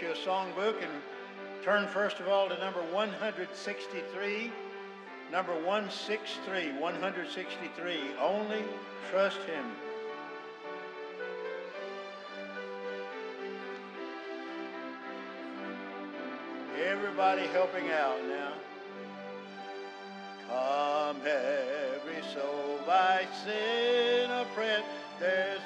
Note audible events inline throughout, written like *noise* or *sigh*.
You a songbook and turn first of all to number 163. Number 163, 163, only trust him. Everybody helping out now. Come every soul by sin oppressed, there's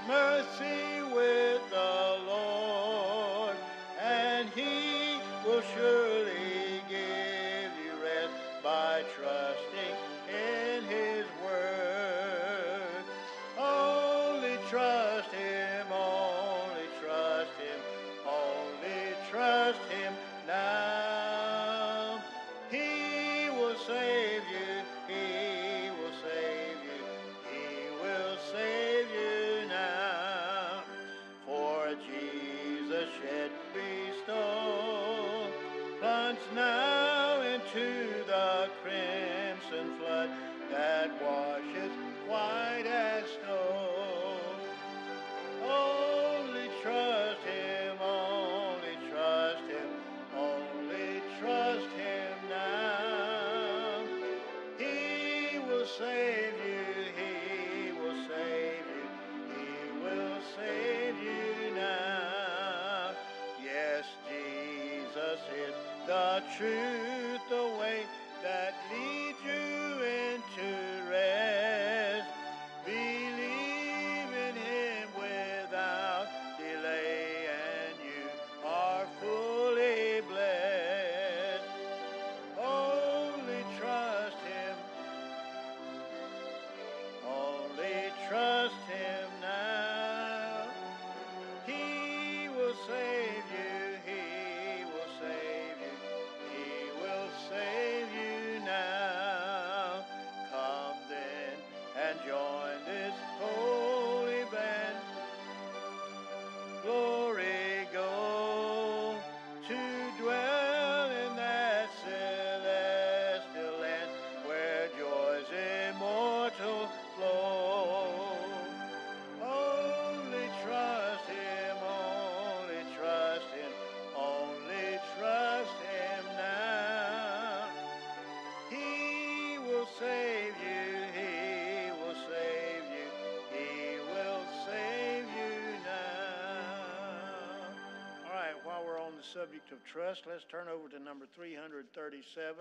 of trust. Let's turn over to number 337.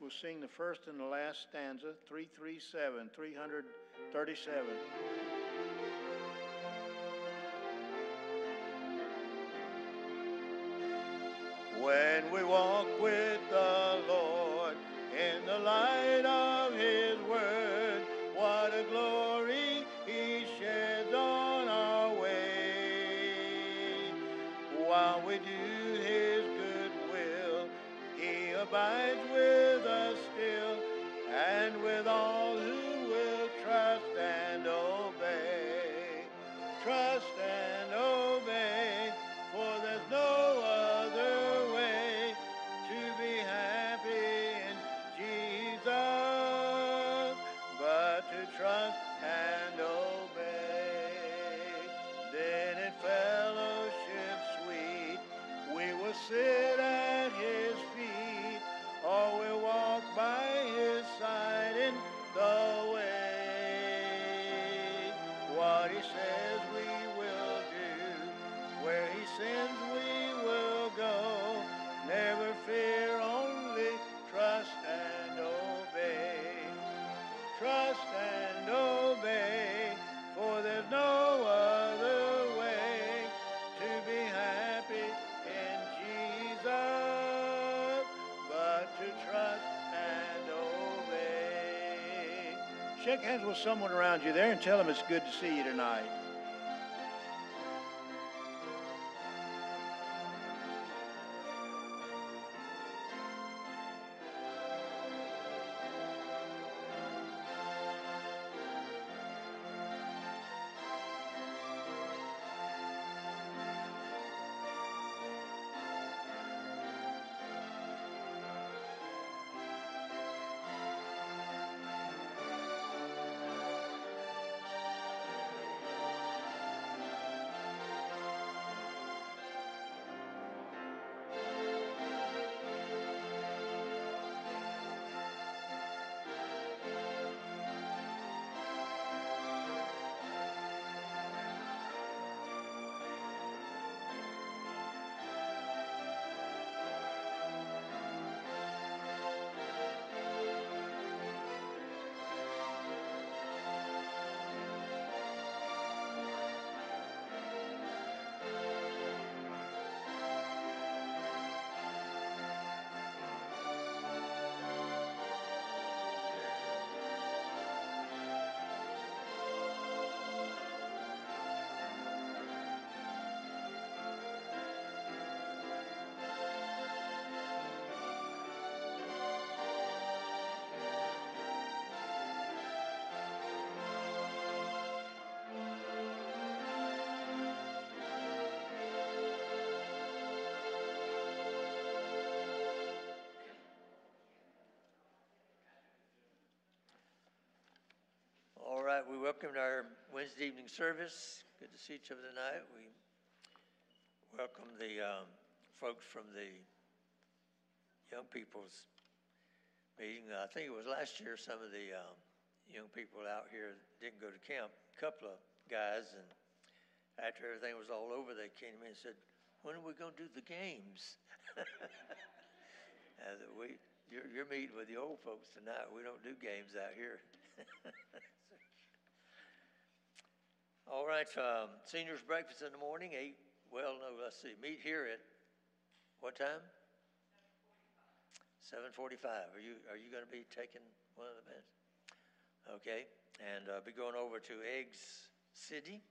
We'll sing the first and the last stanza, 337, 337. When we walk with the Lord in the light of by Shake hands with someone around you there and tell them it's good to see you tonight. Welcome to our Wednesday evening service. Good to see each other tonight. We welcome the um, folks from the young people's meeting. I think it was last year, some of the um, young people out here didn't go to camp. A couple of guys, and after everything was all over, they came to me and said, when are we going to do the games? *laughs* We, you're, you're meeting with the old folks tonight. We don't do games out here. *laughs* All right, um, seniors breakfast in the morning, eight, well, no, let's see, meet here at what time? Seven forty-five. Are you, are you gonna be taking one of the minutes? Okay, and, uh, be going over to Eggs City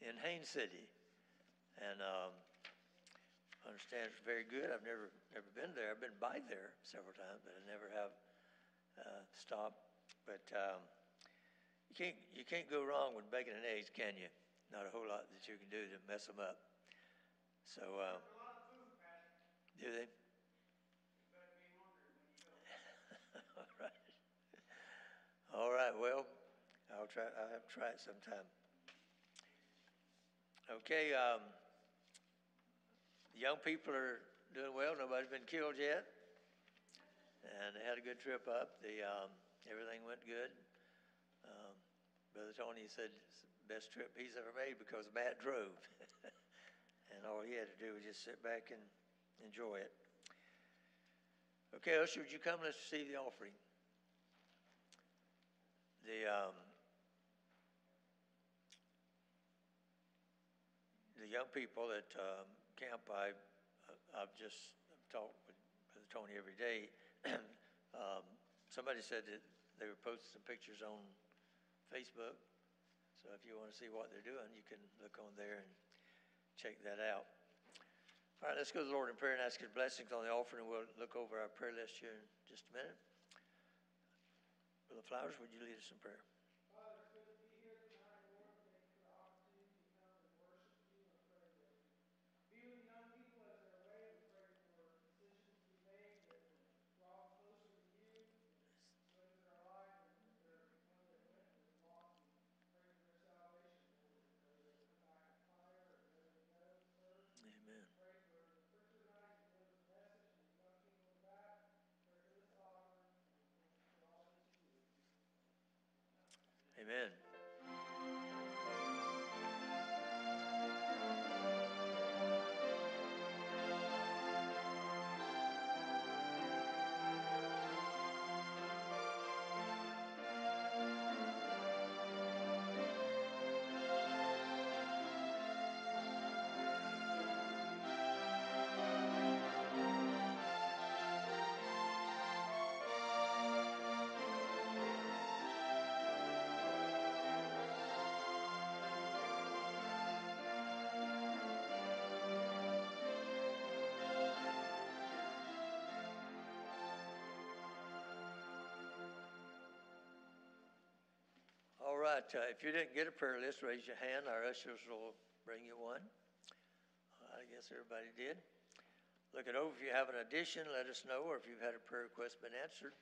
in Haines City. And, um, I understand it's very good. I've never, never been there. I've been by there several times, but I never have, uh, stopped. But, um, you can't, you can't go wrong with bacon and eggs, can you? Not a whole lot that you can do to mess them up. So, uh, do they? All right. *laughs* All right, well, I'll try, I'll have to try it sometime. Okay, um, the young people are doing well. Nobody's been killed yet. And they had a good trip up. The, um, everything went good. Brother Tony said it's the best trip he's ever made because Matt drove. *laughs* and all he had to do was just sit back and enjoy it. Okay, Usher, would you come? Let's receive the offering. The, um, the young people at um, camp, I, I've just talked with Brother Tony every day. *clears throat* um, somebody said that they were posting some pictures on Facebook. So if you want to see what they're doing, you can look on there and check that out. All right, let's go to the Lord in prayer and ask His blessings on the offering. We'll look over our prayer list here in just a minute. Brother Flowers, would you lead us in prayer? Father, it's good to be here tonight, Lord. Thank you for the opportunity to come and worship you and pray with you. Be with the young people as they're away. We pray for decisions to be made that will draw them closer to you, those that are alive, and if there one that went and was lost, we pray for their salvation, Lord. Whether they come back in fire or whether they go and serve. Amen. Pray for the preacher tonight to give us a message and the young people in the back. Pray for this offering and for all that you do. Amen. Right, uh, if you didn't get a prayer list, raise your hand. Our ushers will bring you one. I guess everybody did. Look it over. If you have an addition, let us know, or if you've had a prayer request been answered,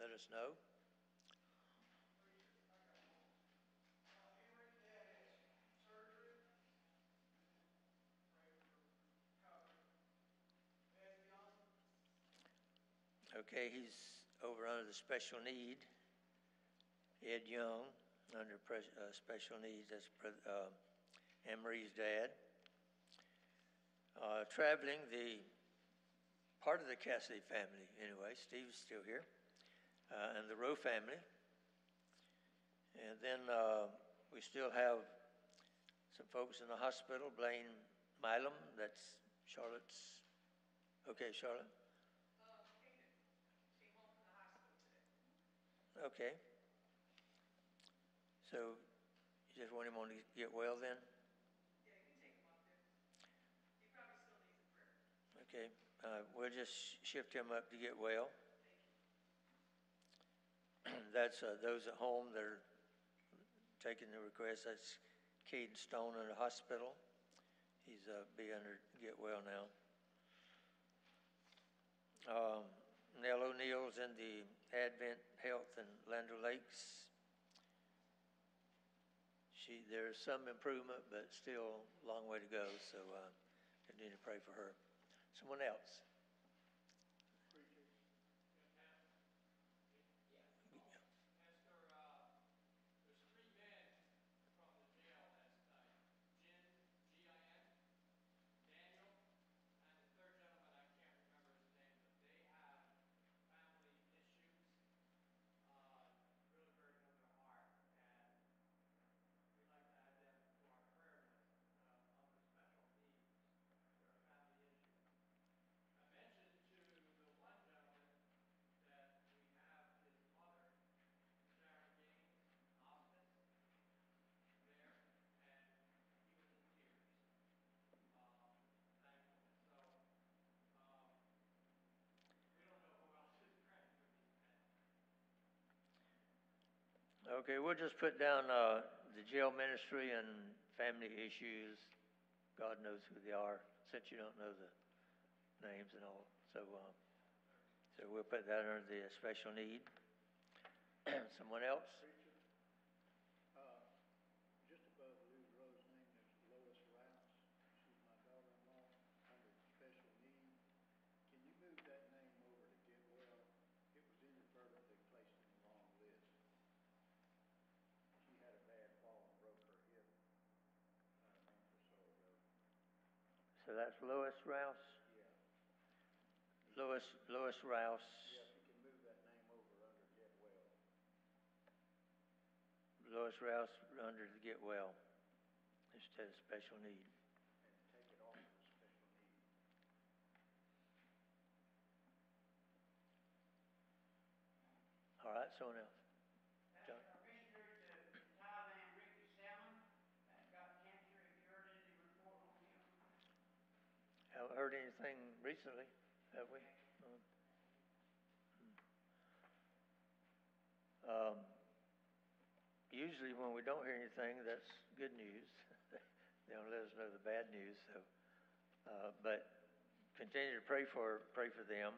let us know. Okay, he's over under the special need. Ed Young, under pres- uh, special needs, that's pre- uh, Anne Marie's dad. Uh, traveling, the part of the Cassidy family, anyway, Steve's still here, uh, and the Rowe family. And then uh, we still have some folks in the hospital, Blaine Milam, that's Charlotte's. Okay, Charlotte? Okay. So you just want him on to get well then? Okay, uh, we'll just shift him up to get well. *clears throat* That's, uh, those at home that are taking the request, that's Caden Stone in the hospital. He's, uh, be under, get well now. Um, Nell O'Neill's in the Advent Health in Land O'Lakes. She, there's some improvement, but still a long way to go, so, uh, continue to pray for her. Someone else? Esther, uh, there's three men from the jail last night. Jin, G-I-N, Daniel, and the third gentleman, I can't remember his name, but they have family issues, uh, really burden on their heart, and we'd like to add them to our prayer list, uh, of the special needs, their family issues. I mentioned to the one gentleman that we have his mother, Sharon Gaines, hospice there, and he was in tears, um, thankfully. So, um, we don't know who else is praying for these men. Okay, we'll just put down, uh, the jail ministry and family issues. God knows who they are, since you don't know the names and all, so, uh, so we'll put that under the special need. *clears throat* Someone else? Uh, just above Lou Rose's name, there's Lois Rouse. She's my daughter-in-law under special need. Can you move that name over to Get Well? It was inadvertently placed in the wrong list. She had a bad fall and broke her hip, uh, a month or so ago. So that's Lois Rouse? Yeah, Lois, Lois Rouse. yeah, you can move that name over under Get Well. Lois Rouse under the Get Well instead of special need. All right, someone else? John? Our missionary to Thailand, Ricky Salmon, that got cancer, have you heard any report on him? Haven't heard anything recently, have we? Um, Um, usually when we don't hear anything, that's good news. *laughs* They don't let us know the bad news, so, uh, but continue to pray for, pray for them.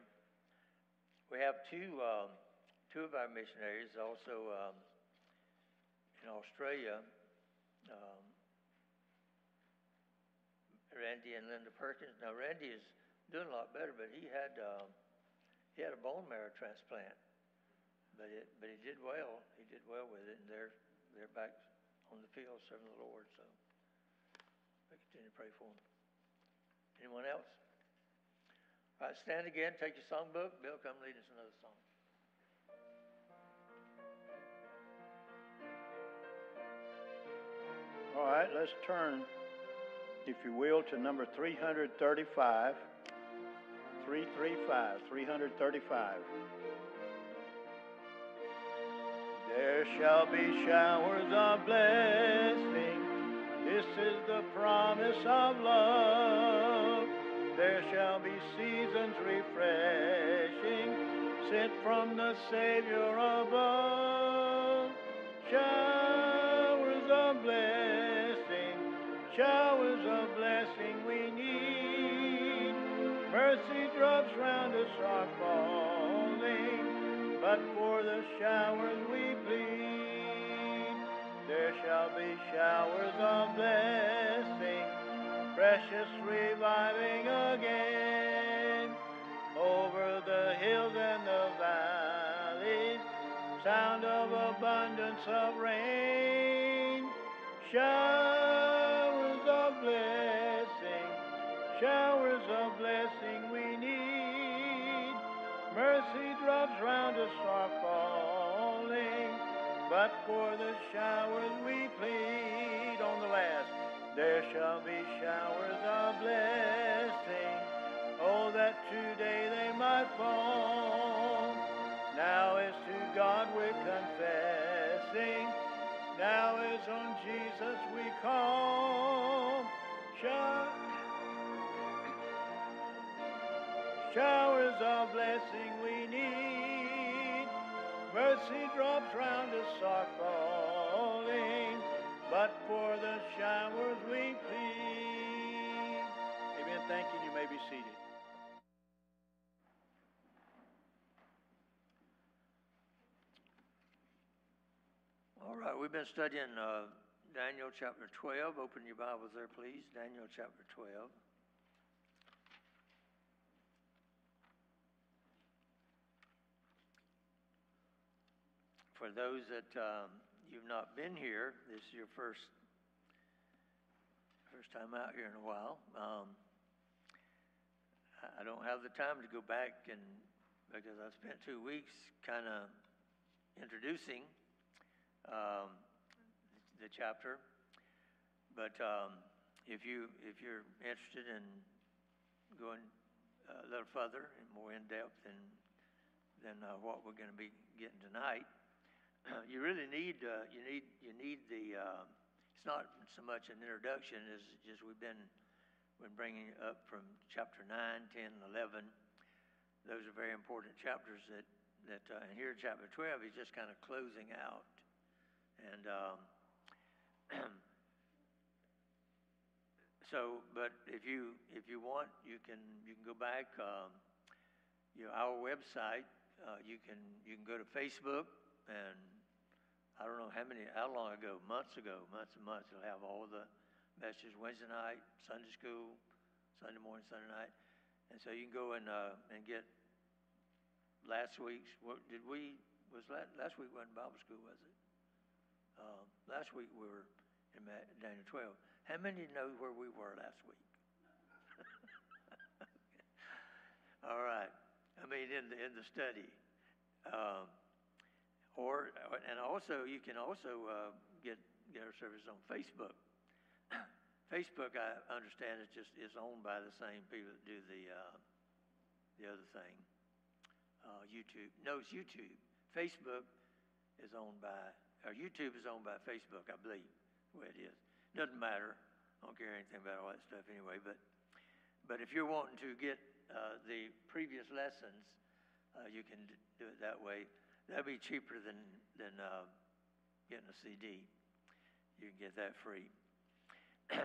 We have two, um, two of our missionaries also, um, in Australia, um, Randy and Linda Perkins. Now Randy is doing a lot better, but he had um, he had a bone marrow transplant, but it but he did well. He did well with it, and they're they're back on the field serving the Lord. So we continue to pray for them. Anyone else? All right, stand again. Take your songbook. Bill, come lead us another song. All right, let's turn, if you will, to number 335. 335, 335. There shall be showers of blessing. This is the promise of love. There shall be seasons refreshing, sent from the Savior above. Showers of blessing, showers Mercy drops round us are falling, but for the showers we plead. There shall be showers of blessing, precious reviving again over the hills and the valleys, sound of abundance of rain, showers drops round us are falling, but for the showers we plead on the last. There shall be showers of blessing. Oh, that today they might fall. Now is to God we're confessing. Now is on Jesus we call. Showers of blessing. Mercy drops round us are falling, but for the showers we plead. Amen. Thank you. You may be seated. All right, we've been studying uh, Daniel chapter 12. Open your Bibles there, please. Daniel chapter 12. For those that um, you've not been here, this is your first first time out here in a while. Um, I- don't have the time to go back and because I spent two weeks kind of introducing um, the chapter. But um, if you if you're interested in going a little further and more in depth than than uh, what we're going to be getting tonight, *clears throat* you really need uh, you need you need the. Uh, it's not so much an introduction as just we've been been bringing up from chapter 9, 10, and 11. Those are very important chapters that that uh, and here chapter 12 he's just kind of closing out and. Um, *clears throat* so, but if you if you want, you can you can go back. Um, you know, our website. Uh, you can you can go to Facebook and I don't know how many how long ago, months ago, months and months. It'll have all the messages Wednesday night, Sunday school, Sunday morning, Sunday night, and so you can go and uh, and get last week's. What did we was last, last week wasn't Bible school, was it? Um, last week we were in Daniel 12. How many know where we were last week? *laughs* All right. I mean, in the in the study, um, or and also you can also uh, get get our service on Facebook. *coughs* Facebook, I understand, is just is owned by the same people that do the uh, the other thing. Uh, YouTube. No, it's YouTube. Facebook is owned by, or YouTube is owned by Facebook, I believe, the way it is. Doesn't matter. I don't care anything about all that stuff anyway. But, but if you're wanting to get uh, the previous lessons, uh, you can do it that way. That'd be cheaper than than uh, getting a CD. You can get that free. *clears throat*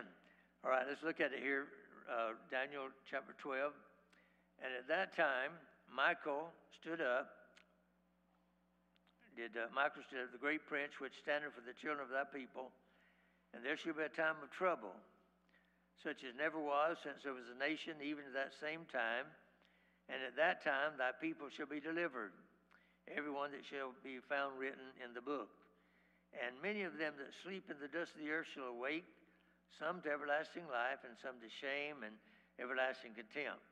all right, let's look at it here. Uh, Daniel chapter 12. And at that time, Michael stood up did uh, Michael stood up, the great prince, which standeth for the children of thy people, and there shall be a time of trouble, such as never was since there was a nation, even at that same time. And at that time thy people shall be delivered, every one that shall be found written in the book. And many of them that sleep in the dust of the earth shall awake, some to everlasting life, and some to shame and everlasting contempt.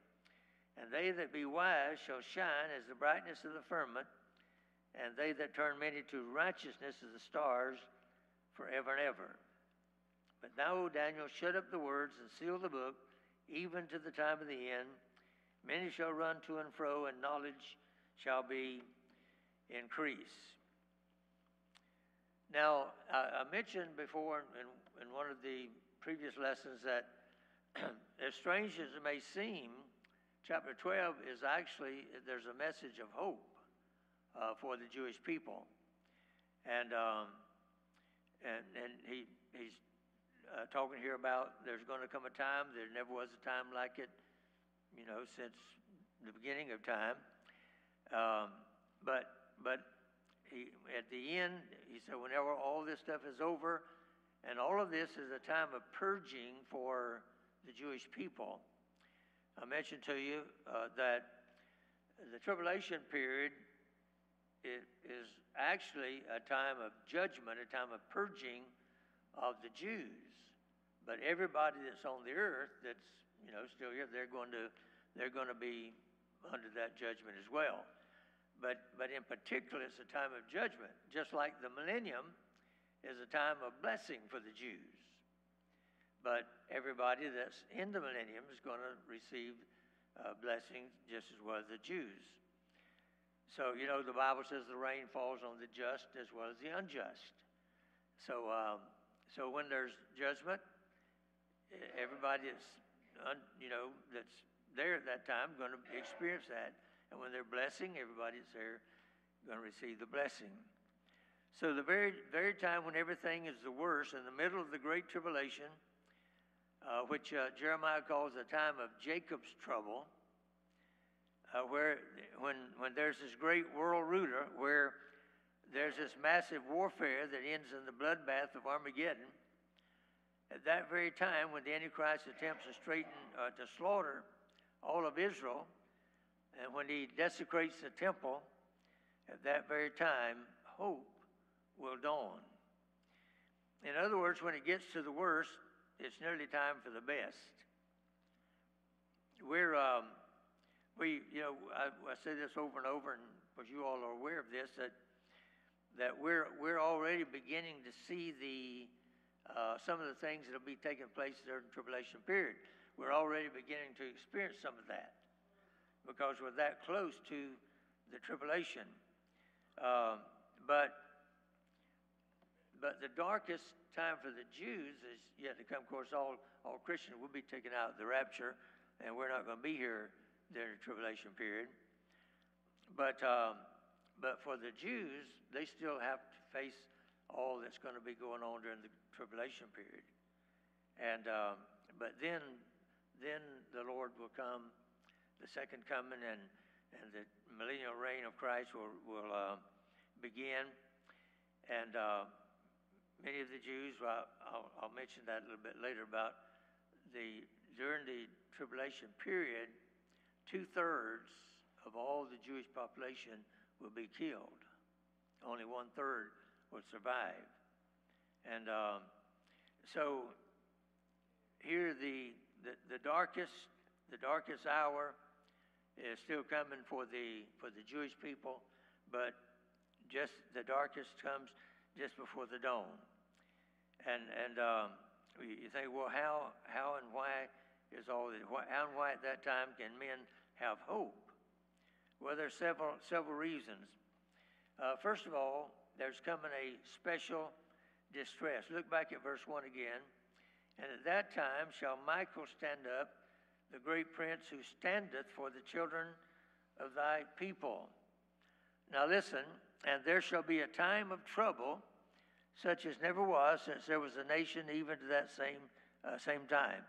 And they that be wise shall shine as the brightness of the firmament, and they that turn many to righteousness as the stars forever and ever. But thou, O Daniel, shut up the words and seal the book, even to the time of the end. Many shall run to and fro, and knowledge shall be increased. Now, I, I mentioned before in, in one of the previous lessons that, *clears throat* as strange as it may seem, chapter 12 is actually, there's a message of hope uh, for the Jewish people. And, um, and, and he, he's uh, talking here about there's going to come a time, there never was a time like it, you know, since the beginning of time. Um, but, but he, at the end, he said, whenever all this stuff is over, and all of this is a time of purging for the Jewish people. I mentioned to you uh, that the tribulation period is actually a time of judgment, a time of purging of the Jews. But everybody that's on the earth that's you know still here, they're going to they're going to be under that judgment as well. But but in particular, it's a time of judgment, just like the millennium is a time of blessing for the Jews. But everybody that's in the millennium is going to receive uh, blessings just as well as the Jews. So, you know, the Bible says the rain falls on the just as well as the unjust. So, um, so when there's judgment, everybody that's, un, you know, that's there at that time going to experience that. And when they're blessing, everybody's there going to receive the blessing. So the very, very time when everything is the worst, in the middle of the great tribulation, uh, which uh, Jeremiah calls the time of Jacob's trouble, uh, where when when there's this great world ruler, where there's this massive warfare that ends in the bloodbath of Armageddon, at that very time when the Antichrist attempts to straighten, uh, to slaughter all of Israel, and when he desecrates the temple, at that very time, hope will dawn. In other words, when it gets to the worst, it's nearly time for the best. We're, um, we, you know, I, I say this over and over, and because you all are aware of this, that that we're we're already beginning to see the uh, some of the things that will be taking place during the tribulation period. We're already beginning to experience some of that because we're that close to the tribulation. Um, but but the darkest time for the Jews is yet to come. Of course, all all Christians will be taken out of the rapture, and we're not going to be here during the tribulation period. But um, but for the Jews, they still have to face all that's going to be going on during the tribulation period. And um, but then then the Lord will come, the second coming, and and the millennial reign of Christ will will uh, begin. And uh, many of the Jews, well, I'll, I'll mention that a little bit later about the during the tribulation period, two thirds of all the Jewish population will be killed. Only one third will survive. And um, so here the, the, the darkest the darkest hour is still coming for the for the Jewish people, but just the darkest comes just before the dawn. And and um, you think, well, how how and why is all this? How and why at that time can men have hope? Well, there's several several reasons. Uh, first of all, there's coming a special distress. Look back at verse one again. And at that time shall Michael stand up, the great prince who standeth for the children of thy people. Now listen, and there shall be a time of trouble, such as never was since there was a nation even to that same uh, same time.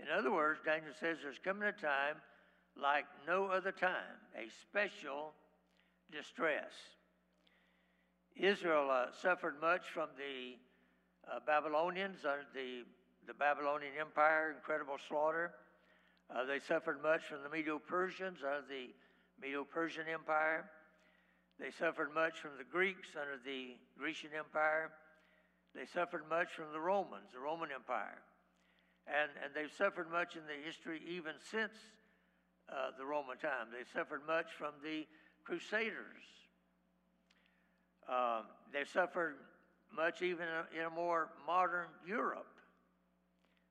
In other words, Daniel says there's coming a time like no other time, a special distress. Israel uh, suffered much from the uh, Babylonians under the, the Babylonian Empire, incredible slaughter. Uh, they suffered much from the Medo Persians under the Medo Persian Empire. They suffered much from the Greeks under the Grecian Empire. They suffered much from the Romans, the Roman Empire. And, and they've suffered much in the history even since uh, the Roman time. They suffered much from the Crusaders. Um, they suffered much even in a more modern Europe.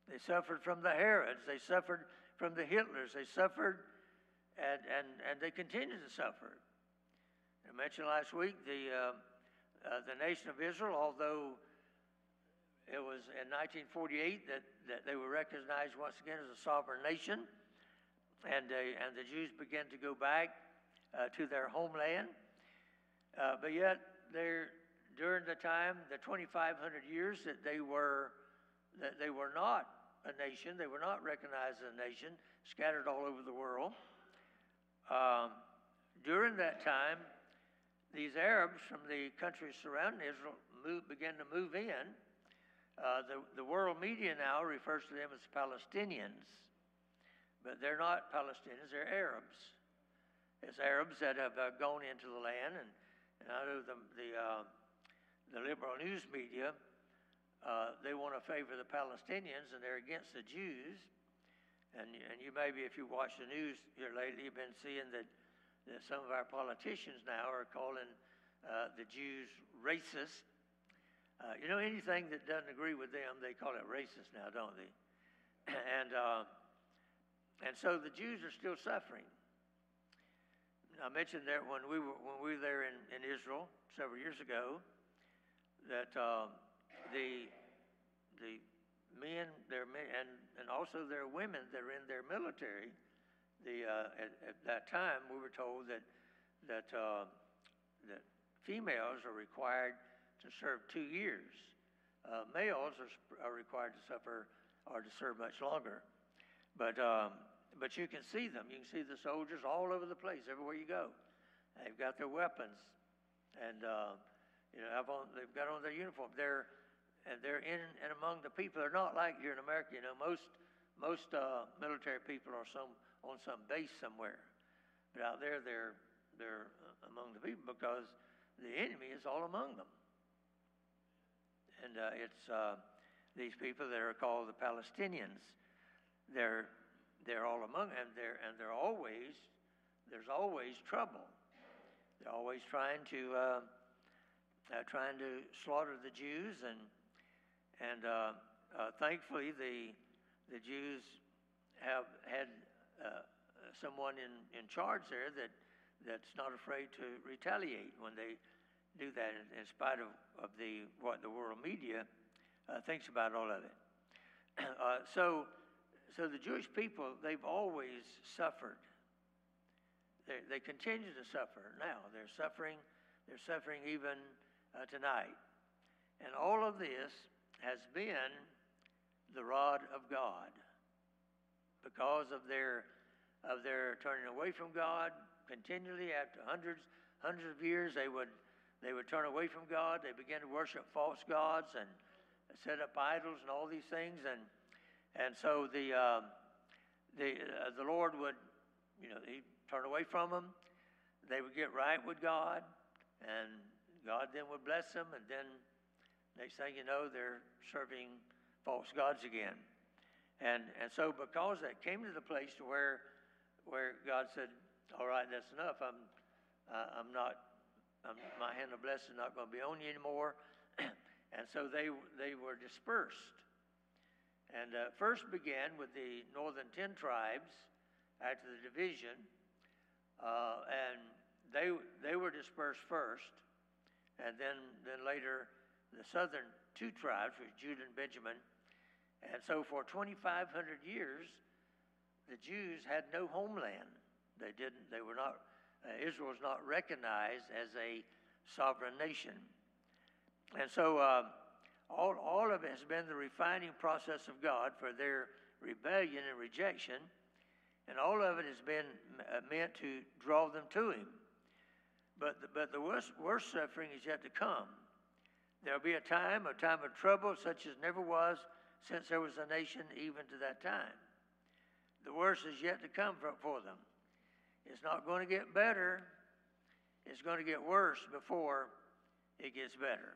They suffered from the Herods. They suffered from the Hitlers. They suffered and, and, and they continue to suffer. I mentioned last week the, uh, uh, the nation of Israel, although it was in 1948 that, that they were recognized once again as a sovereign nation, and, uh, and the Jews began to go back uh, to their homeland. Uh, but yet, during the time, the 2,500 years that they were that they were not a nation, they were not recognized as a nation, scattered all over the world. Um, during that time, these Arabs from the countries surrounding Israel move, began to move in. Uh, the, the world media now refers to them as Palestinians, but they're not Palestinians, they're Arabs. It's Arabs that have uh, gone into the land, and, and I know the, the, uh, the liberal news media, uh, they want to favor the Palestinians and they're against the Jews. And, and you maybe, if you watch the news here lately, you've been seeing that, that some of our politicians now are calling uh, the Jews racist. Uh, you know, anything that doesn't agree with them, they call it racist now, don't they? *clears throat* and, uh, and so the Jews are still suffering. I mentioned that when we were when we were there in, in Israel several years ago, that uh, the the men, their men, and and also their women that are in their military. The uh, at, at, that time we were told that that uh, that females are required to serve two years. Uh, males are, are required to suffer or to serve much longer, but um, but you can see them. You can see the soldiers all over the place, everywhere you go. They've got their weapons, and uh, you know, on, they've got on their uniform. They're and they're in and among the people. They're not like here in America. You know, most most uh, military people are some on some base somewhere, but out there they're they're uh, among the people because the enemy is all among them. And uh, it's uh, these people that are called the Palestinians. They're they're all among and they're and they're always there's always trouble. They're always trying to uh, uh, trying to slaughter the Jews and and uh, uh, thankfully the the Jews have had uh, someone in, in charge there that that's not afraid to retaliate when they do that in, in spite of, of the what the world media uh, thinks about all of it. *clears throat* Uh, so, so the Jewish people they've always suffered. They, they continue to suffer now. They're suffering. They're suffering even uh, tonight, and all of this has been the rod of God. Because of their of their turning away from God continually after hundreds hundreds of years they would they would turn away from God. They began to worship false gods and set up idols and all these things. And and so the uh, the uh, the Lord would you know he turn away from them they would get right with God and God then would bless them and then next thing you know they're serving false gods again. And and so because that came to the place to where where God said all right that's enough. I'm uh, I'm not I'm, my hand of blessing is not going to be on you anymore. *clears throat* And so they they were dispersed. And uh, first began with the northern ten tribes after the division uh, and they they were dispersed first and then then later the southern two tribes which Judah and Benjamin and so for 2,500 years, the Jews had no homeland. They didn't, they were not, uh, Israel was not recognized as a sovereign nation. And so uh, all, all of it has been the refining process of God for their rebellion and rejection. And all of it has been uh, meant to draw them to Him. But the, but the worst, worst suffering is yet to come. There'll be a time, a time of trouble such as never was since there was a nation even to that time. The worst is yet to come for, them. It's not going to get better, it's going to get worse before it gets better.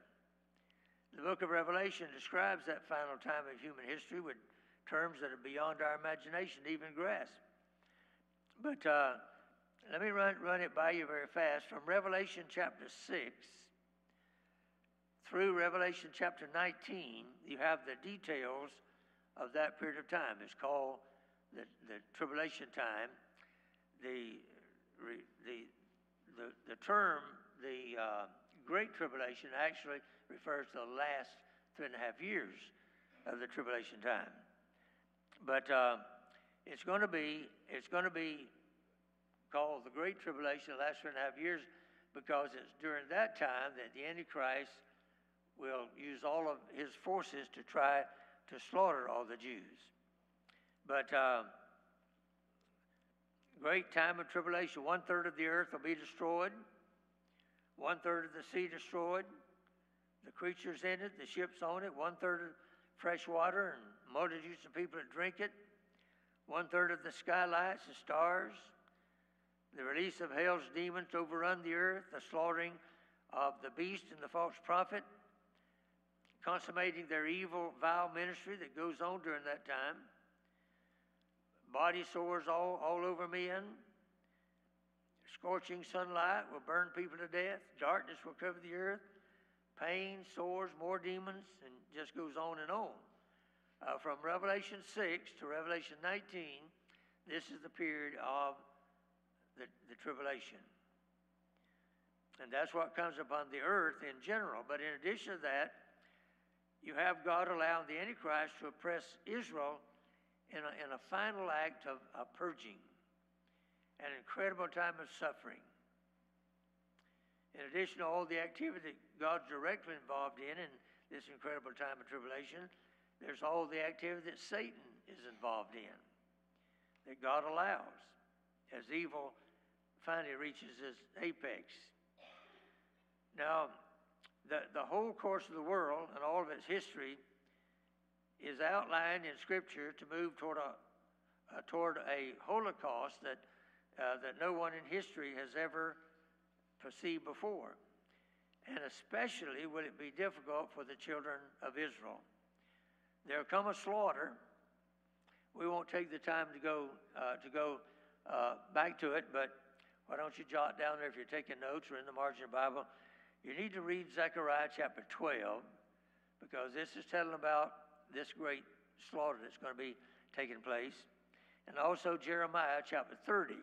The book of Revelation describes that final time of human history with terms that are beyond our imagination to even grasp. But uh, let me run, run it by you very fast. From Revelation chapter 6 through Revelation chapter 19, you have the details of that period of time. It's called the, the tribulation time. The, the, the, the term, the uh, Great Tribulation, actually refers to the last three and a half years of the tribulation time. But uh, it's going to be it's going to be called the Great Tribulation, the last three and a half years, because it's during that time that the Antichrist will use all of his forces to try to slaughter all the Jews. But uh, great time of tribulation, one third of the earth will be destroyed, one third of the sea destroyed, the creatures in it, the ships on it, one third of fresh water and multitudes of people that drink it, one third of the skylights, the stars, the release of hell's demons to overrun the earth, the slaughtering of the beast and the false prophet consummating their evil, vile ministry that goes on during that time. Body sores all, all over men. Scorching sunlight will burn people to death. Darkness will cover the earth. Pain, sores, more demons, and just goes on and on. Uh, from Revelation 6 to Revelation 19, this is the period of the, the tribulation. And that's what comes upon the earth in general. But in addition to that, you have God allowing the Antichrist to oppress Israel in a, in a final act of, of purging, an incredible time of suffering. In addition to all the activity that God's directly involved in in this incredible time of tribulation, there's all the activity that Satan is involved in, that God allows as evil finally reaches its apex. Now, the, the whole course of the world and all of its history is outlined in Scripture to move toward a, uh, toward a Holocaust that, uh, that no one in history has ever perceived before. And especially will it be difficult for the children of Israel. There'll come a slaughter. We won't take the time to go, uh, to go uh, back to it, but why don't you jot down there if you're taking notes or in the margin of the Bible? You need to read Zechariah chapter 12 because this is telling about this great slaughter that's going to be taking place. And also Jeremiah chapter 30.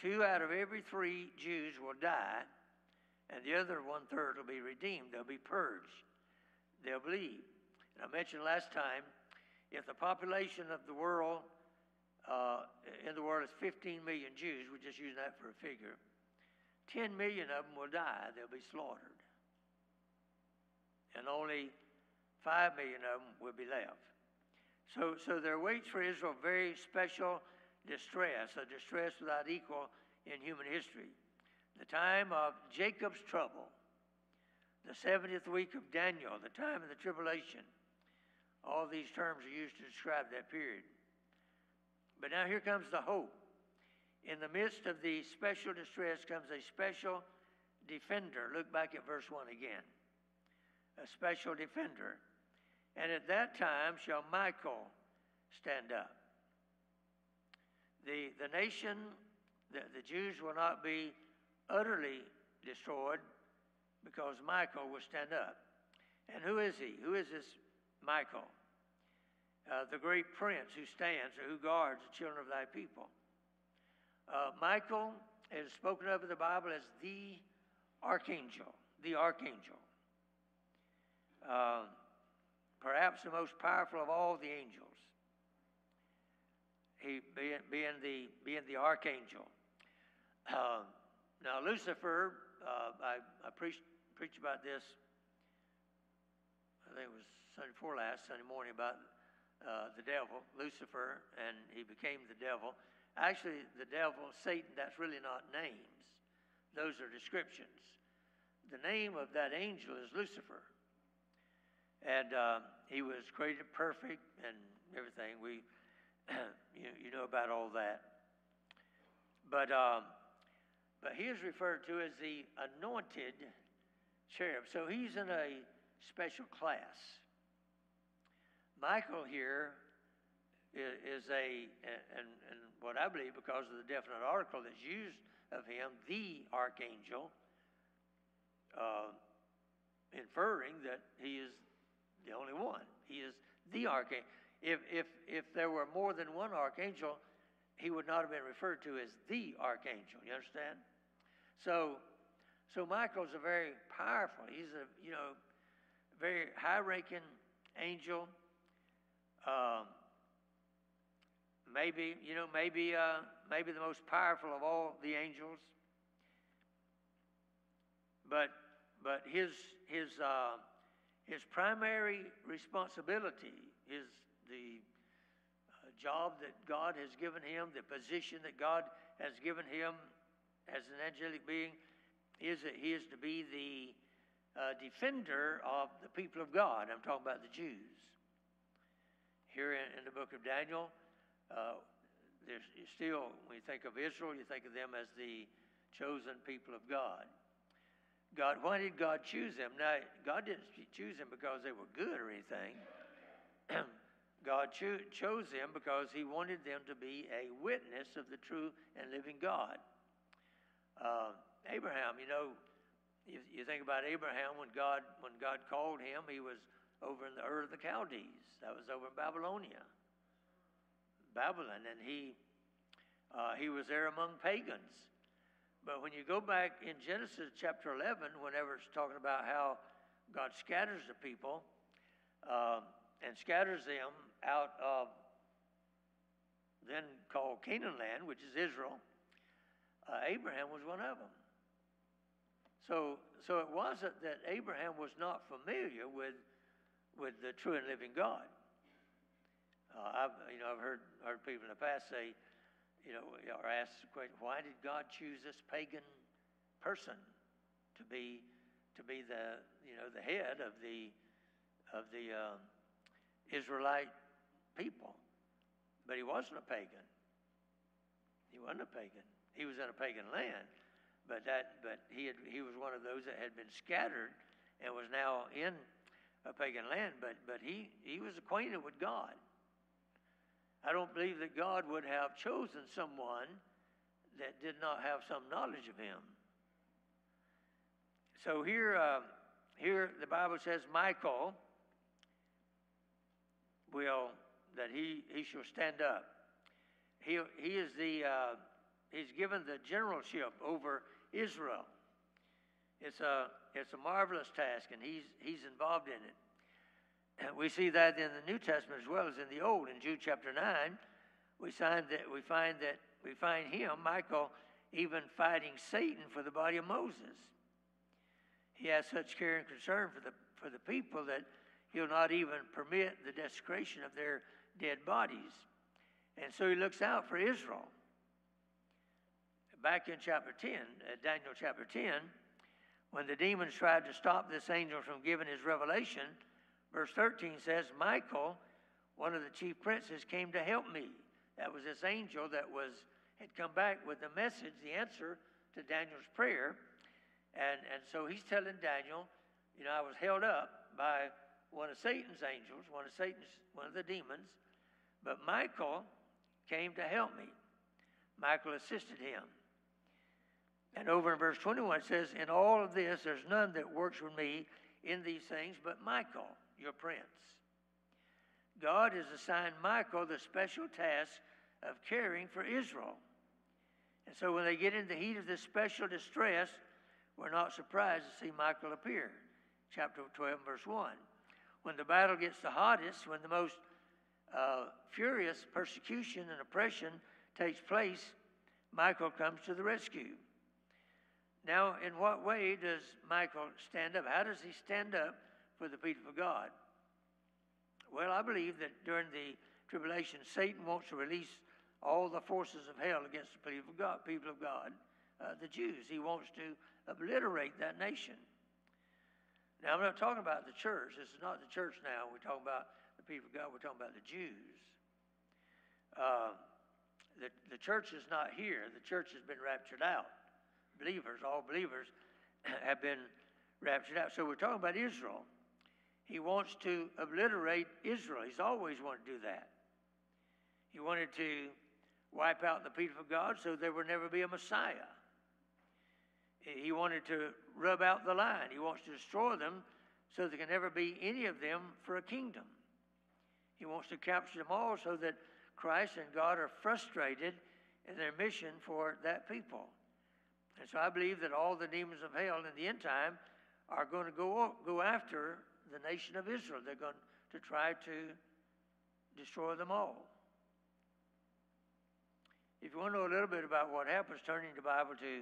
Two out of every three Jews will die, and the other one third will be redeemed. They'll be purged. They'll believe. And I mentioned last time if the population of the world uh, in the world is 15 million Jews, we're just using that for a figure, 10 million of them will die, they'll be slaughtered. And only 5 million of them will be left. So, so there waits for Israel very special distress, a distress without equal in human history. The time of Jacob's trouble, the 70th week of Daniel, the time of the tribulation. All these terms are used to describe that period. But now here comes the hope. In the midst of the special distress comes a special defender. Look back at verse 1 again. A special defender. And at that time shall Michael stand up. The, the nation, the, the Jews will not be utterly destroyed because Michael will stand up. And who is he? Who is this Michael? Uh, the great prince who stands or who guards the children of thy people. Uh, Michael is spoken of in the Bible as the archangel, the archangel. Uh, perhaps the most powerful of all the angels. He being, being the being the archangel. Uh, now Lucifer, uh, I, I preached preached about this. I think it was Sunday before last Sunday morning about uh, the devil, Lucifer, and he became the devil. Actually, the devil, Satan, that's really not names. Those are descriptions. The name of that angel is Lucifer. And uh, he was created perfect and everything. We, *clears throat* you, you know about all that. But, um, but he is referred to as the anointed cherub. So he's in a special class. Michael here is, a, and, and what I believe because of the definite article that's used of him, the archangel, uh, inferring that he is the only one. He is the archangel. If, if, if there were more than one archangel, he would not have been referred to as the archangel. You understand? So, so Michael's a very powerful. He's a you know very high-ranking angel. Um, maybe you know maybe uh, maybe the most powerful of all the angels. But but his his uh, his primary responsibility is the uh, job that God has given him, the position that God has given him as an angelic being, is that he is to be the uh, defender of the people of God. I'm talking about the Jews. Here in, in the book of Daniel, uh, there's still, when you think of Israel, you think of them as the chosen people of God. God, why did God choose them? Now, God didn't choose them because they were good or anything. *clears throat* God cho- chose them because He wanted them to be a witness of the true and living God. Uh, Abraham, you know, you, you think about Abraham when God when God called him, he was over in the Ur of the Chaldees. That was over in Babylonia, Babylon, and he uh, he was there among pagans. But when you go back in Genesis chapter 11, whenever it's talking about how God scatters the people uh, and scatters them out of then called Canaan land, which is Israel, uh, Abraham was one of them. So, so it wasn't that Abraham was not familiar with, with the true and living God. Uh, I've, you know, I've heard, heard people in the past say, you know, or ask the question, why did God choose this pagan person to be to be the you know the head of the of the um, Israelite people, but he wasn't a pagan. He wasn't a pagan. He was in a pagan land, but that but he had, he was one of those that had been scattered and was now in a pagan land. But but he he was acquainted with God. I don't believe that God would have chosen someone that did not have some knowledge of Him. So here, uh, here the Bible says Michael will that he he shall stand up. He he is the uh, he's given the generalship over Israel. It's a it's a marvelous task, and he's he's involved in it. And we see that in the New Testament as well as in the Old. In Jude chapter nine, we find that we find that we find him, Michael, even fighting Satan for the body of Moses. He has such care and concern for the for the people that he'll not even permit the desecration of their dead bodies. And so he looks out for Israel. Back in chapter 10, uh, Daniel chapter 10, when the demons tried to stop this angel from giving his revelation, Verse 13 says, Michael, one of the chief princes, came to help me. That was this angel that was had come back with the message, the answer to Daniel's prayer. And, and so he's telling Daniel, you know, I was held up by one of Satan's angels, one of Satan's, one of the demons, but Michael came to help me. Michael assisted him. And over in verse 21 it says, In all of this, there's none that works with me in these things but Michael your prince. God has assigned Michael the special task of caring for Israel. And so when they get in the heat of this special distress, we're not surprised to see Michael appear. Chapter 12, verse 1. When the battle gets the hottest, when the most uh, furious persecution and oppression takes place, Michael comes to the rescue. Now, in what way does Michael stand up? How does he stand up for the people of God? Well, I believe that during the tribulation, Satan wants to release all the forces of hell against the people of God, people of God uh, the Jews. He wants to obliterate that nation. Now, I'm not talking about the church. This is not the church now. We're talking about the people of God. We're talking about the Jews. Uh, the, the church is not here. The church has been raptured out. Believers, all believers, *clears throat* have been raptured out. So we're talking about Israel. He wants to obliterate Israel. He's always wanted to do that. He wanted to wipe out the people of God so there would never be a Messiah. He wanted to rub out the line. He wants to destroy them so there can never be any of them for a kingdom. He wants to capture them all so that Christ and God are frustrated in their mission for that people. And so I believe that all the demons of hell in the end time are going to go, go after the nation of Israel. They're going to try to destroy them all. If you want to know a little bit about what happens, turning the Bible to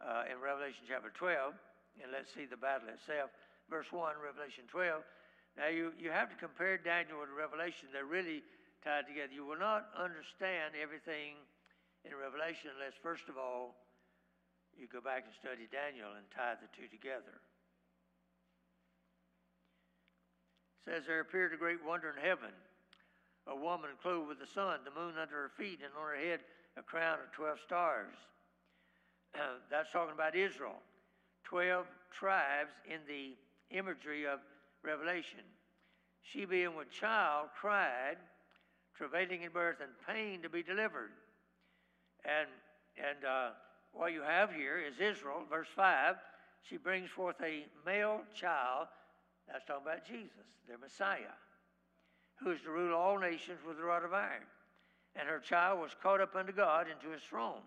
uh, in Revelation chapter 12, and let's see the battle itself. Verse 1, Revelation 12. Now, you, you have to compare Daniel with Revelation. They're really tied together. You will not understand everything in Revelation unless, first of all, you go back and study Daniel and tie the two together. Says there appeared a great wonder in heaven a woman clothed with the sun, the moon under her feet, and on her head a crown of 12 stars. *clears throat* That's talking about Israel. 12 tribes in the imagery of Revelation. She, being with child, cried, travailing in birth and pain to be delivered. And, and uh, what you have here is Israel, verse 5. She brings forth a male child that's talking about Jesus, their Messiah, who is to rule all nations with a rod of iron. And her child was caught up unto God into his throne.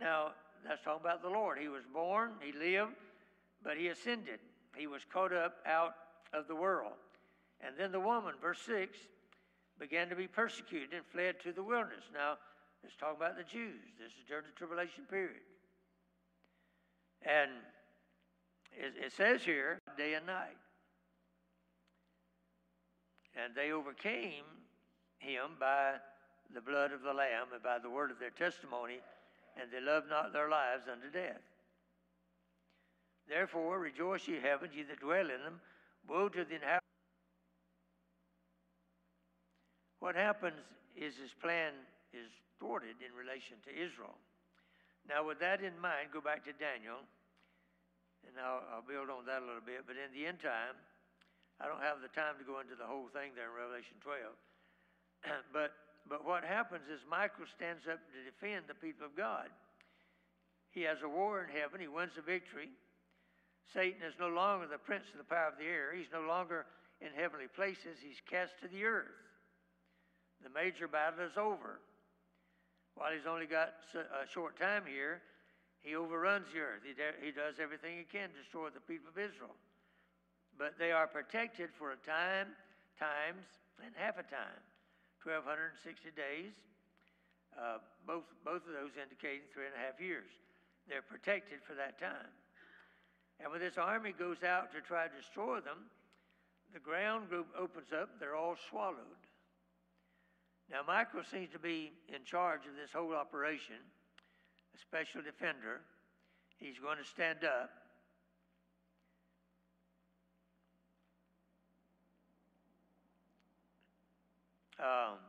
Now, that's talking about the Lord. He was born, he lived, but he ascended. He was caught up out of the world. And then the woman, verse 6, began to be persecuted and fled to the wilderness. Now, it's talking about the Jews. This is during the tribulation period. And it, it says here, day and night. And they overcame him by the blood of the Lamb and by the word of their testimony, and they loved not their lives unto death. Therefore, rejoice, ye heavens, ye that dwell in them. Woe to the inhabitants. What happens is his plan is thwarted in relation to Israel. Now, with that in mind, go back to Daniel, and I'll, I'll build on that a little bit. But in the end time, I don't have the time to go into the whole thing there in Revelation 12. *clears throat* but, but what happens is Michael stands up to defend the people of God. He has a war in heaven, he wins the victory. Satan is no longer the prince of the power of the air, he's no longer in heavenly places, he's cast to the earth. The major battle is over. While he's only got a short time here, he overruns the earth. He, he does everything he can to destroy the people of Israel. But they are protected for a time, times, and half a time 1,260 days. Uh, both, both of those indicating three and a half years. They're protected for that time. And when this army goes out to try to destroy them, the ground group opens up, they're all swallowed. Now, Michael seems to be in charge of this whole operation, a special defender. He's going to stand up. Um,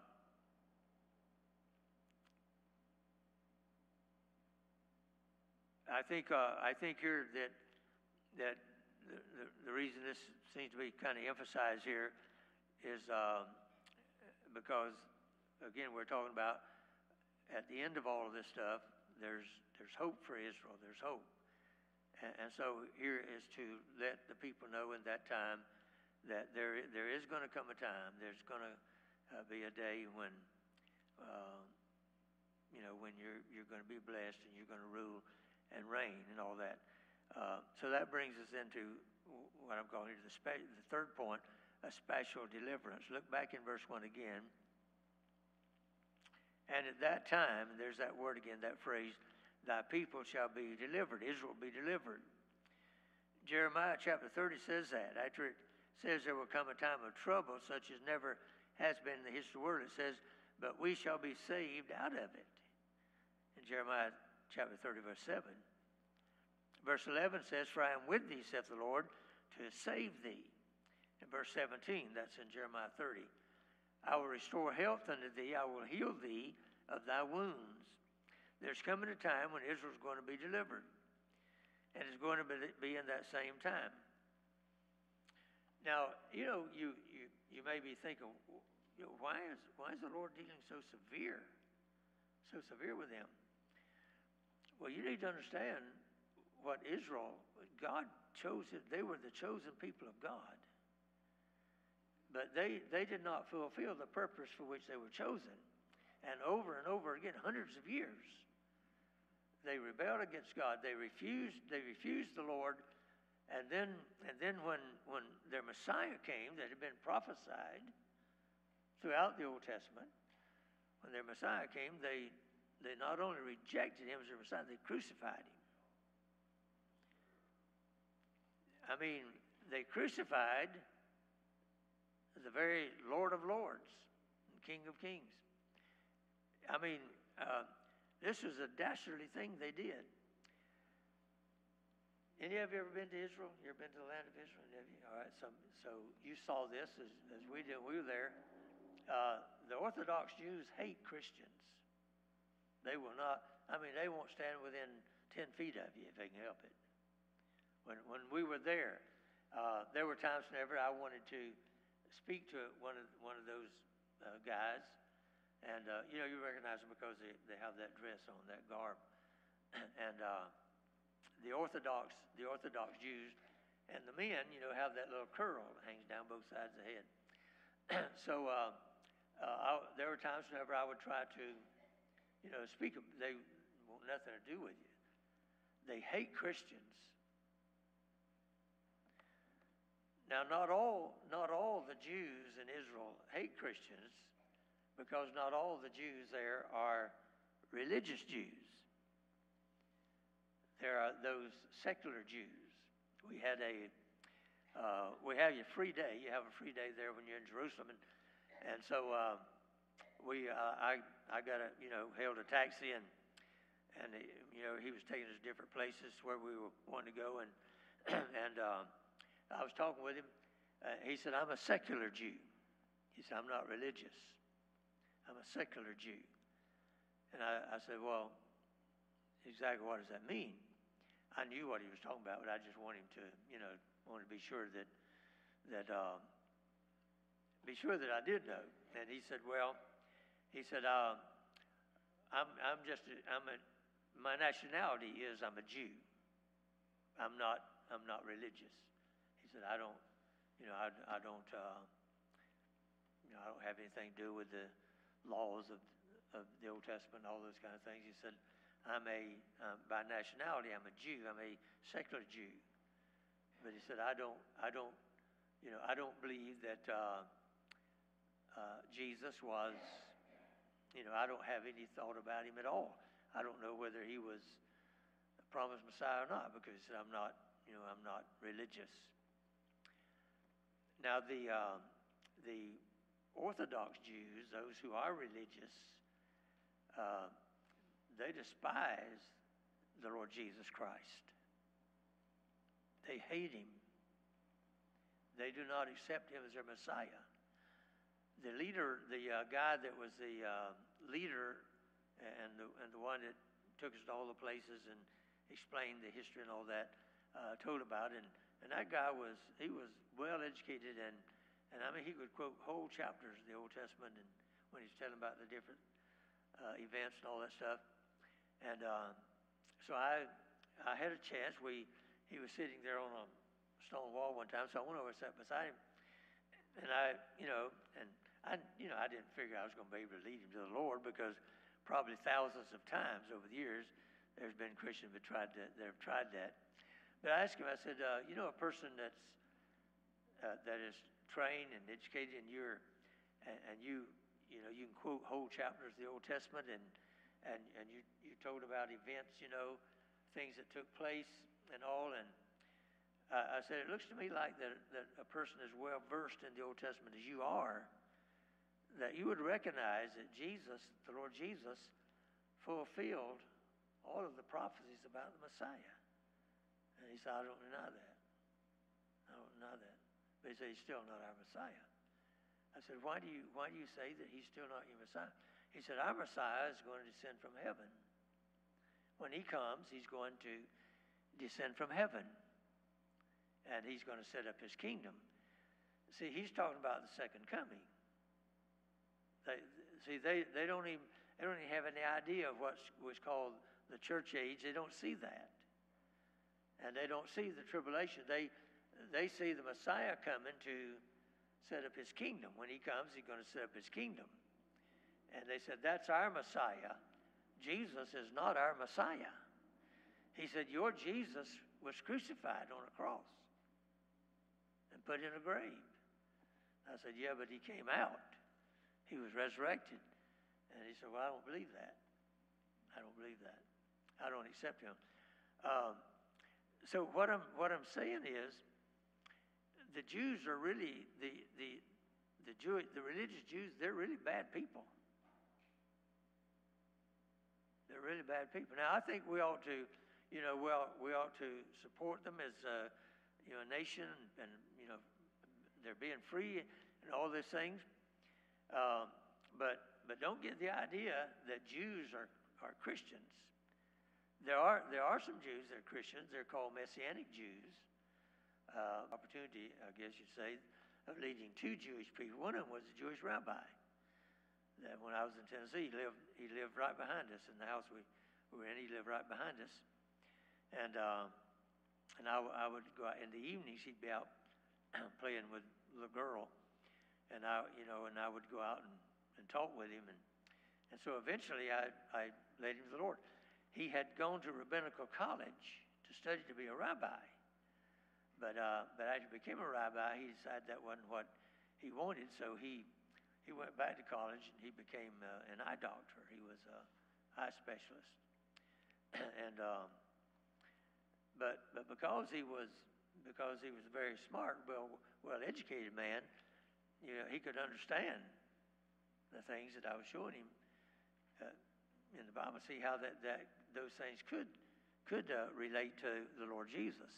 I think uh, I think here that that the, the, the, reason this seems to be kind of emphasized here is uh, because again we're talking about at the end of all of this stuff there's there's hope for Israel there's hope. And, and so here is to let the people know in that time that there there is going to come a time there's going to uh, be a day when uh, you know when you're you're going to be blessed and you're going to rule and reign and all that. Uh, so that brings us into what I'm calling the, spe- the third point, a special deliverance. Look back in verse 1 again. And at that time, there's that word again, that phrase, thy people shall be delivered, Israel be delivered. Jeremiah chapter 30 says that. After it says there will come a time of trouble such as never has been in the history of the world, it says, but we shall be saved out of it. In Jeremiah chapter 30, verse 7. Verse 11 says, For I am with thee, saith the Lord, to save thee. In verse 17, that's in Jeremiah 30. I will restore health unto thee, I will heal thee of thy wounds. There's coming a time when Israel's going to be delivered. And it's going to be in that same time. Now, you know, you, you, you may be thinking, you know, why, is, why is the Lord dealing so severe, so severe with them? Well, you need to understand what Israel, God chose it. They were the chosen people of God. But they, they did not fulfill the purpose for which they were chosen. And over and over again, hundreds of years, they rebelled against God. They refused, they refused the Lord. And then, and then when, when their Messiah came that had been prophesied throughout the Old Testament, when their Messiah came, they, they not only rejected him as their Messiah, they crucified him. I mean, they crucified the very Lord of Lords and King of Kings. I mean, uh, this was a dastardly thing they did. Any of you ever been to Israel? You ever been to the land of Israel? Of you? All right, so, so you saw this as, as we did. We were there. Uh, the Orthodox Jews hate Christians. They will not, I mean, they won't stand within 10 feet of you if they can help it. When, when we were there, uh, there were times whenever I wanted to speak to one of, one of those uh, guys, and uh, you know, you recognize them because they, they have that dress on, that garb. *clears throat* and uh, the Orthodox, the Orthodox Jews, and the men, you know, have that little curl that hangs down both sides of the head. *clears throat* so uh, uh, I, there were times whenever I would try to you know, speak they want nothing to do with you. They hate Christians. Now, not all, not all the Jews in Israel hate Christians because not all the Jews there are religious Jews. There are those secular Jews. We had a, uh, we have a free day. You have a free day there when you're in Jerusalem, and, and so uh, we, uh, I, I got a, you know, hailed a taxi and, and, you know, he was taking us to different places where we were wanting to go. And *clears throat* and uh, I was talking with him. He said, I'm a secular Jew. He said, I'm not religious. I'm a secular Jew. And I, I said, Well, exactly what does that mean? I knew what he was talking about, but I just want him to, you know, wanted to be sure that, that, uh, be sure that I did know. And he said, Well, he said, uh, I'm, I'm just, a, I'm a, my nationality is I'm a Jew. I'm not, I'm not religious. He said, I don't, you know, I, I don't, uh, you know, I don't have anything to do with the laws of, of the Old Testament all those kind of things. He said, I'm a, um, by nationality, I'm a Jew. I'm a secular Jew. But he said, I don't, I don't, you know, I don't believe that uh, uh, Jesus was, you know, I don't have any thought about him at all. I don't know whether he was a promised Messiah or not because I'm not, you know, I'm not religious. Now the uh, the Orthodox Jews, those who are religious, uh, they despise the Lord Jesus Christ. They hate him. They do not accept him as their Messiah the leader, the uh, guy that was the uh, leader and the, and the one that took us to all the places and explained the history and all that, uh, told about. And, and that guy was, he was well educated and, and I mean, he could quote whole chapters of the Old Testament and when he's telling about the different uh, events and all that stuff. And uh, so I, I had a chance. We, he was sitting there on a stone wall one time, so I went over and sat beside him. And I, you know, and I, you know, I didn't figure I was going to be able to lead him to the Lord because probably thousands of times over the years there's been Christians that tried to, that have tried that. But I asked him, I said, uh, you know, a person that's uh, that is trained and educated, and you're and, and you you know you can quote whole chapters of the Old Testament, and and and you you told about events, you know, things that took place and all, and uh, I said, it looks to me like that that a person as well versed in the Old Testament as you are that you would recognize that Jesus, the Lord Jesus, fulfilled all of the prophecies about the Messiah. And he said, I don't deny that. I don't deny that. But he said, he's still not our Messiah. I said, why do you, why do you say that he's still not your Messiah? He said, our Messiah is going to descend from heaven. When he comes, he's going to descend from heaven. And he's going to set up his kingdom. See, he's talking about the second coming. They, see, they, they, don't even, they don't even have any idea of what was called the church age. They don't see that. And they don't see the tribulation. They, they see the Messiah coming to set up his kingdom. When he comes, he's going to set up his kingdom. And they said, That's our Messiah. Jesus is not our Messiah. He said, Your Jesus was crucified on a cross and put in a grave. I said, Yeah, but he came out. He was resurrected. And he said, Well, I don't believe that. I don't believe that. I don't accept him. Um, so what I'm what I'm saying is the Jews are really the the the Jewish the religious Jews, they're really bad people. They're really bad people. Now I think we ought to, you know, well we ought to support them as a, you know a nation and you know they're being free and all these things. Um, but, but don't get the idea that Jews are, are Christians. There are, there are some Jews that are Christians. They're called Messianic Jews. Uh, opportunity, I guess you'd say, of leading two Jewish people. One of them was a Jewish rabbi. That when I was in Tennessee, he lived, he lived right behind us in the house we, we were in. He lived right behind us. And, uh, and I, I would go out in the evenings, he'd be out *clears throat* playing with the girl and I, you know, and I would go out and, and talk with him, and and so eventually I, I led him to the Lord. He had gone to rabbinical college to study to be a rabbi, but uh, but as he became a rabbi, he decided that wasn't what he wanted, so he he went back to college and he became uh, an eye doctor. He was a eye specialist, *clears throat* and um, but but because he was because he was a very smart, well well educated man, you know, he could understand the things that I was showing him uh, in the Bible, see how that, that those things could could uh, relate to the Lord Jesus.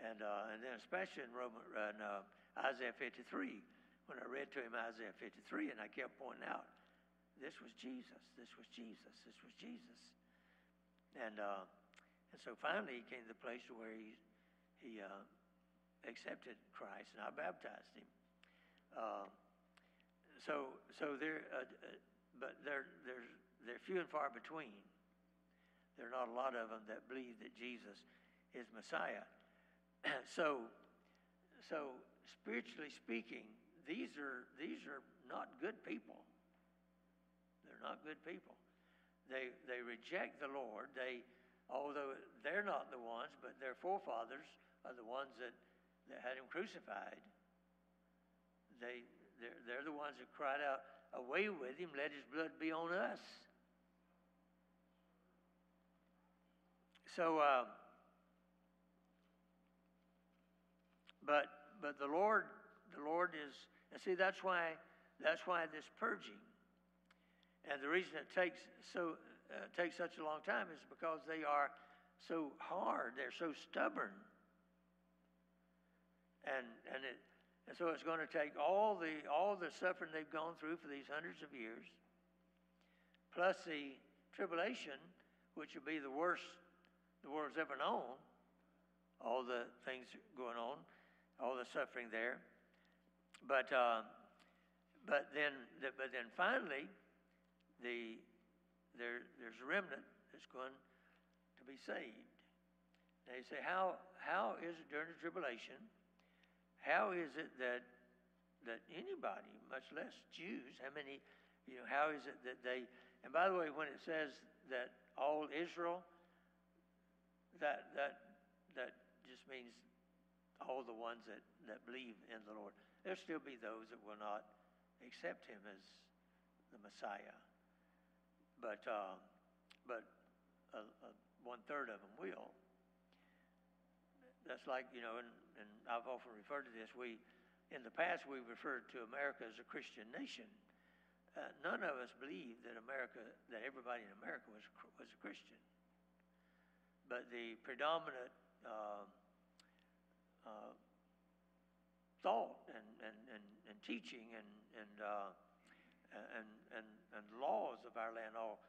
And, uh, and then especially in Roman, in, uh, Isaiah 53, when I read to him Isaiah 53, and I kept pointing out, this was Jesus, this was Jesus, this was Jesus. And, uh, and so finally he came to the place where he, he uh, accepted Christ, and I baptized him. Uh, so, so there, uh, uh, but there, there's, they're few and far between. There are not a lot of them that believe that Jesus is Messiah. *clears throat* so, so spiritually speaking, these are these are not good people. They're not good people. They they reject the Lord. They, although they're not the ones, but their forefathers are the ones that, that had him crucified. They they're, they're the ones that cried out, "Away with him! Let his blood be on us." So, uh, but but the Lord, the Lord is, and see that's why that's why this purging, and the reason it takes so uh, takes such a long time is because they are so hard, they're so stubborn, and and it and so it's going to take all the all the suffering they've gone through for these hundreds of years, plus the tribulation, which will be the worst the world's ever known, all the things going on, all the suffering there. But uh, but then the, but then finally, the there there's a remnant that's going to be saved. Now you say, how how is it during the tribulation? How is it that that anybody, much less Jews, how many, you know, how is it that they? And by the way, when it says that all Israel, that that that just means all the ones that, that believe in the Lord. There'll still be those that will not accept him as the Messiah. But uh, but a, a one third of them will. That's like, you know, and I've often referred to this. We, in the past, we referred to America as a Christian nation. Uh, none of us believed that America, that everybody in America was was a Christian. But the predominant uh, uh, thought and, and, and, and teaching and and, uh, and and and laws of our land all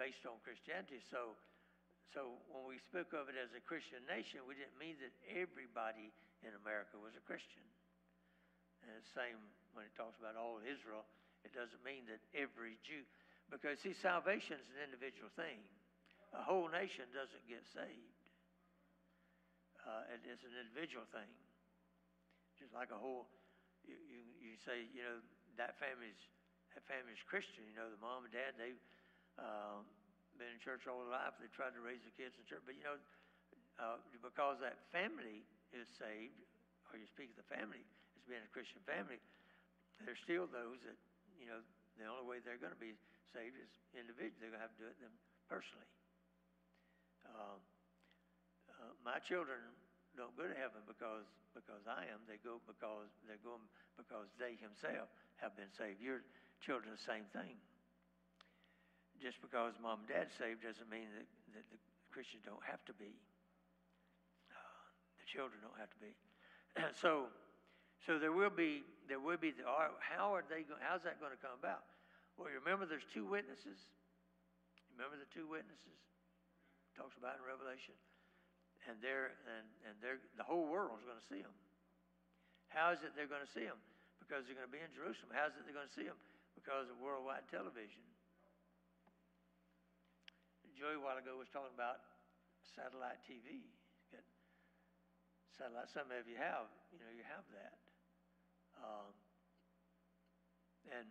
based on Christianity. So so when we spoke of it as a Christian nation, we didn't mean that everybody in America was a Christian. And the same when it talks about all Israel, it doesn't mean that every Jew, because see, salvation is an individual thing. A whole nation doesn't get saved. Uh, it's an individual thing. Just like a whole, you, you, you say, you know, that family's that family's Christian. You know, the mom and dad they um, been in church all their life. They tried to raise the kids in church, but you know, uh, because that family is saved, or you speak of the family as being a Christian family, there's still those that you know the only way they're going to be saved is individually. They're going to have to do it them personally. Uh, uh, my children don't go to heaven because because I am. They go because they're going because they himself have been saved. Your children the same thing just because mom and dad saved doesn't mean that, that the Christians don't have to be. Uh, the children don't have to be. *clears throat* so, so there will be there will be. The, how are they? How's that going to come about? Well, you remember there's two witnesses. Remember the two witnesses? Talks about in Revelation, and they're and and they're the whole world is going to see them. How is it they're going to see them? Because they're going to be in Jerusalem. How is it they're going to see them? Because of worldwide television. Joey a while ago was talking about satellite TV. Get satellite. Some of you have, you know, you have that. Um, and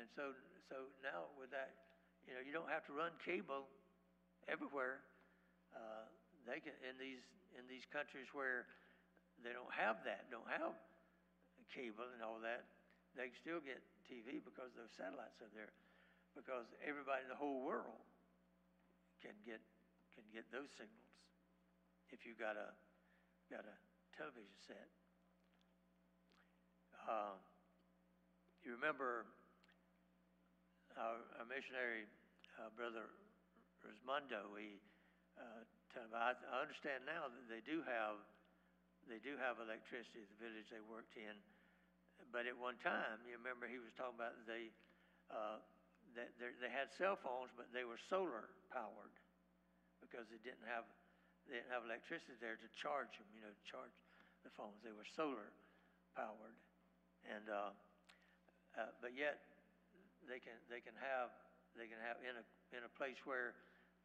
and so so now with that, you know, you don't have to run cable everywhere. Uh, they can in these in these countries where they don't have that, don't have cable and all that, they can still get TV because those satellites are there. Because everybody in the whole world can get can get those signals if you got a got a television set. Uh, you remember our, our missionary uh, brother Rosmundo? He uh, I, I understand now that they do have they do have electricity at the village they worked in. But at one time, you remember he was talking about they, uh, they had cell phones, but they were solar powered because they didn't have, they didn't have electricity there to charge them, you know, to charge the phones. They were solar powered. And, uh, uh, but yet they can, they can have, they can have in a, in a place where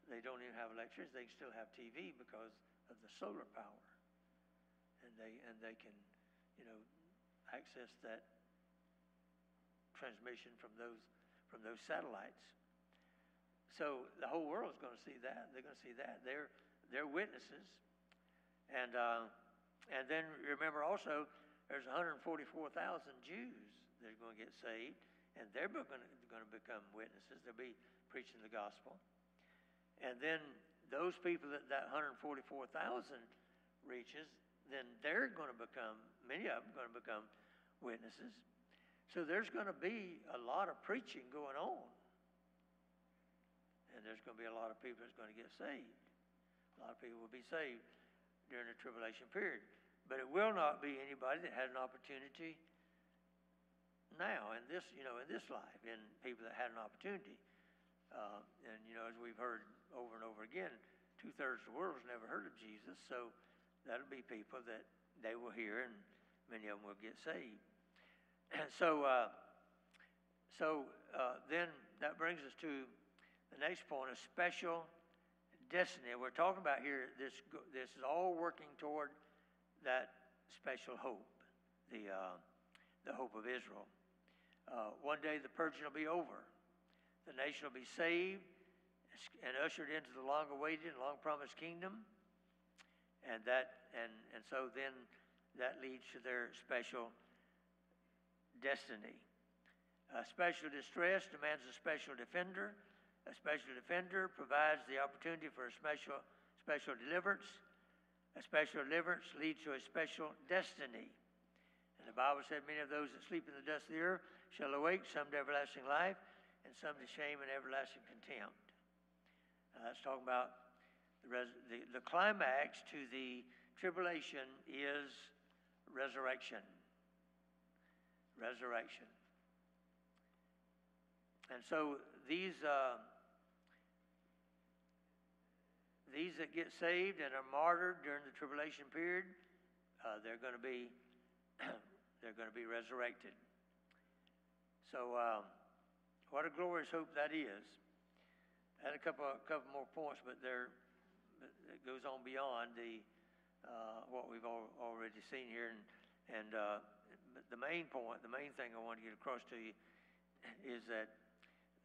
they don't even have electricity, they can still have TV because of the solar power. And they, and they can, you know, access that transmission from those, from those satellites. So the whole world is going to see that. They're going to see that. They're, they're witnesses. And, uh, and then remember also, there's 144,000 Jews that are going to get saved, and they're going to, going to become witnesses. They'll be preaching the gospel. And then those people that that 144,000 reaches, then they're going to become, many of them going to become witnesses. So there's going to be a lot of preaching going on. And there's going to be a lot of people that's going to get saved. A lot of people will be saved during the tribulation period. But it will not be anybody that had an opportunity now in this, you know, in this life, in people that had an opportunity. Uh, and you know, as we've heard over and over again, two thirds of the world's never heard of Jesus, so that'll be people that they will hear, and many of them will get saved. And *clears throat* so, uh, so uh, then that brings us to the next point: is special destiny. We're talking about here. This this is all working toward that special hope, the uh, the hope of Israel. Uh, one day the purging will be over. The nation will be saved and ushered into the long-awaited, and long-promised kingdom. And that, and and so then that leads to their special destiny. A special distress demands a special defender. A special defender provides the opportunity for a special special deliverance. A special deliverance leads to a special destiny. And the Bible said, Many of those that sleep in the dust of the earth shall awake, some to everlasting life, and some to shame and everlasting contempt. Now, that's talking about the, res- the, the climax to the tribulation is resurrection. Resurrection. And so these uh, these that get saved and are martyred during the tribulation period, uh, they're going to be *clears throat* they're going to be resurrected. So, um, what a glorious hope that is. I had a couple, a couple more points, but there it goes on beyond the uh, what we've all, already seen here. And, and uh, the main point, the main thing I want to get across to you is that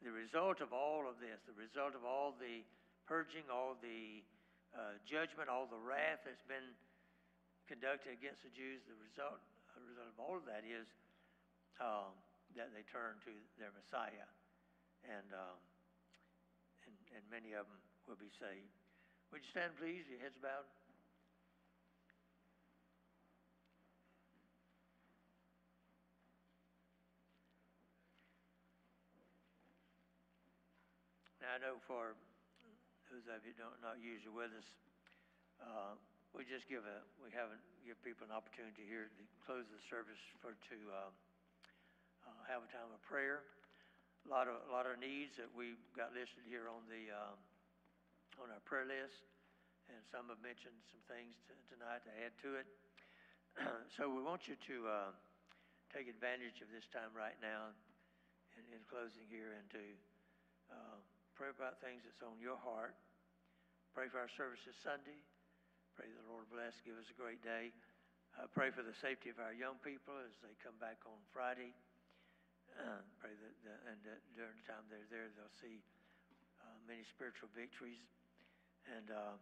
the result of all of this, the result of all the purging, all the uh, judgment, all the wrath that's been conducted against the Jews, the result the result of all of that is um, that they turn to their Messiah, and, um, and and many of them will be saved. Would you stand, please? Your heads bowed. Now I know for those of you don't not usually with us, uh, we just give a we haven't give people an opportunity here to close the service for to uh, uh, have a time of prayer. A lot of a lot of needs that we've got listed here on the um, on our prayer list, and some have mentioned some things to, tonight to add to it. *clears throat* so we want you to uh, take advantage of this time right now, in, in closing here, and to uh, pray about things that's on your heart. Pray for our services Sunday. Pray the Lord bless, give us a great day. Uh, pray for the safety of our young people as they come back on Friday. Uh, pray that, and that during the time they're there, they'll see uh, many spiritual victories, and uh,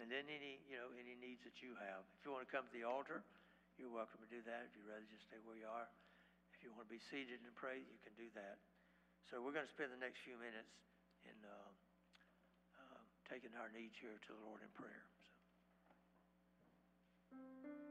and then any you know any needs that you have. If you want to come to the altar, you're welcome to do that. If you'd rather just stay where you are, if you want to be seated and pray, you can do that. So we're going to spend the next few minutes in uh, um, uh, um, taking our needs here to the Lord in prayer. So.